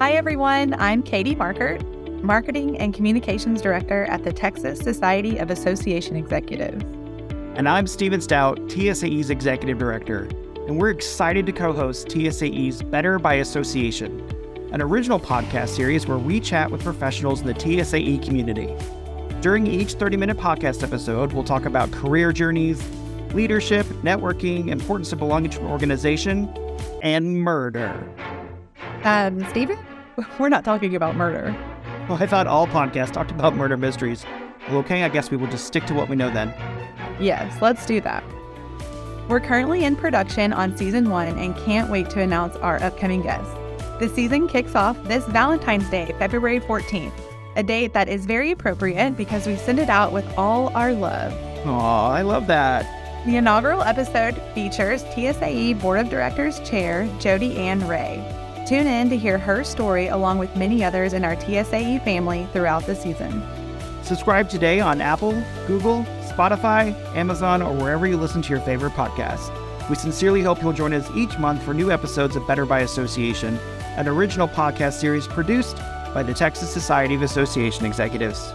Hi, everyone. I'm Katy Markert, Marketing and Communications Director at the Texas Society of Association Executives. And I'm Steven Stout, TSAE's Executive Director, and we're excited to co host TSAE's Better by Association, an original podcast series where we chat with professionals in the TSAE community. During each 30 minute podcast episode, we'll talk about career journeys, leadership, networking, importance of belonging to an organization, and murder. Um, Steven? We're not talking about murder. Well, I thought all podcasts talked about murder mysteries. Well, okay, I guess we will just stick to what we know then. Yes, let's do that. We're currently in production on season one and can't wait to announce our upcoming guests. The season kicks off this Valentine's Day, February 14th, a date that is very appropriate because we send it out with all our love. Aw, I love that. The inaugural episode features TSAE Board of Directors Chair Jody Ann Ray. Tune in to hear her story along with many others in our TSAE family throughout the season. Subscribe today on Apple, Google, Spotify, Amazon, or wherever you listen to your favorite podcasts. We sincerely hope you'll join us each month for new episodes of Better by Association, an original podcast series produced by the Texas Society of Association Executives.